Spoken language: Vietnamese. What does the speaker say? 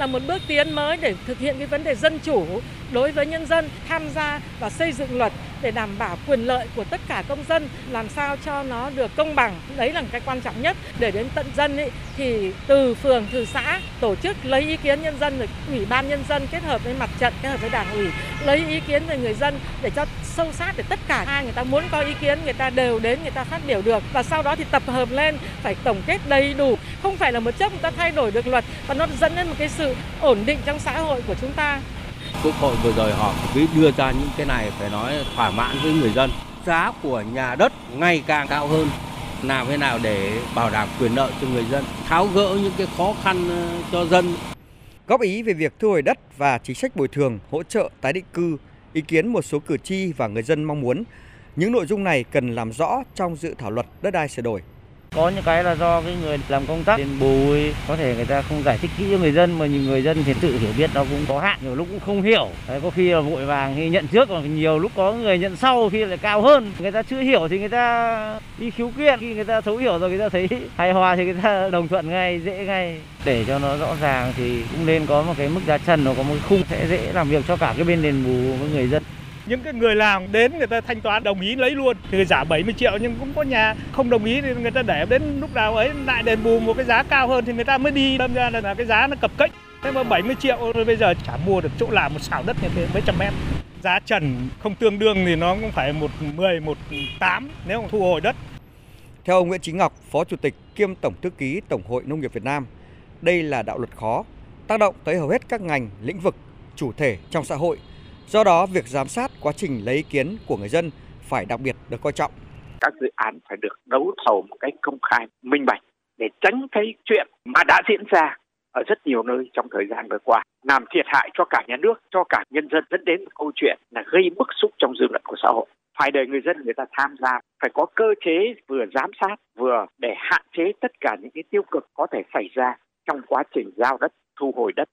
là một bước tiến mới để thực hiện cái vấn đề dân chủ đối với nhân dân tham gia và xây dựng luật để đảm bảo quyền lợi của tất cả công dân làm sao cho nó được công bằng. Đấy là cái quan trọng nhất. Để đến tận dân ấy, thì từ phường từ xã tổ chức lấy ý kiến nhân dân rồi ủy ban nhân dân kết hợp với mặt trận kết hợp với đảng ủy lấy ý kiến về người dân để cho sâu sát để tất cả ai người ta muốn có ý kiến người ta đều đến người ta phát biểu được và sau đó thì tập hợp lên phải tổng kết đầy đủ không phải là một chốc người ta thay đổi được luật và nó dẫn đến một cái sự ổn định trong xã hội của chúng ta Quốc hội vừa rồi họ cứ đưa ra những cái này phải nói thỏa mãn với người dân. Giá của nhà đất ngày càng cao hơn. Làm thế nào để bảo đảm quyền lợi cho người dân, tháo gỡ những cái khó khăn ờ, cho dân. Góp ý về việc thu hồi đất và chính sách bồi thường, hỗ trợ tái định cư, ý kiến một số cử tri và người dân mong muốn những nội dung này cần làm rõ trong dự thảo luật đất đai sửa đổi. Có những cái là do cái người làm công tác đền bù có thể người ta không giải thích kỹ cho người dân mà nhiều người dân thì tự hiểu biết nó cũng có hạn, nhiều lúc cũng không hiểu. Đấy, có khi là vội vàng khi nhận trước còn nhiều lúc có người nhận sau khi lại cao hơn. Người ta chưa hiểu thì người ta đi khiếu kiện, khi người ta thấu hiểu rồi người ta thấy hài hòa thì người ta đồng thuận ngay, dễ ngay. Để cho nó rõ ràng thì cũng nên có một cái mức giá trần nó có một cái khung sẽ dễ làm việc cho cả cái bên đền bù với người dân những cái người làm đến người ta thanh toán đồng ý lấy luôn thì giả 70 triệu nhưng cũng có nhà không đồng ý thì người ta để đến lúc nào ấy lại đền bù một cái giá cao hơn thì người ta mới đi đâm ra là cái giá nó cập kênh. Thế mà 70 triệu rồi bây giờ chả mua được chỗ làm một xào đất như thế mấy trăm mét. Giá trần không tương đương thì nó cũng phải một 10, một 8 nếu thu hồi đất. Theo ông Nguyễn Chí Ngọc, Phó Chủ tịch kiêm Tổng Thư ký Tổng hội Nông nghiệp Việt Nam, đây là đạo luật khó, tác động tới hầu hết các ngành, lĩnh vực, chủ thể trong xã hội. Do đó, việc giám sát quá trình lấy ý kiến của người dân phải đặc biệt được coi trọng. Các dự án phải được đấu thầu một cách công khai, minh bạch để tránh cái chuyện mà đã diễn ra ở rất nhiều nơi trong thời gian vừa qua làm thiệt hại cho cả nhà nước, cho cả nhân dân dẫn đến một câu chuyện là gây bức xúc trong dư luận của xã hội. Phải để người dân người ta tham gia, phải có cơ chế vừa giám sát vừa để hạn chế tất cả những cái tiêu cực có thể xảy ra trong quá trình giao đất, thu hồi đất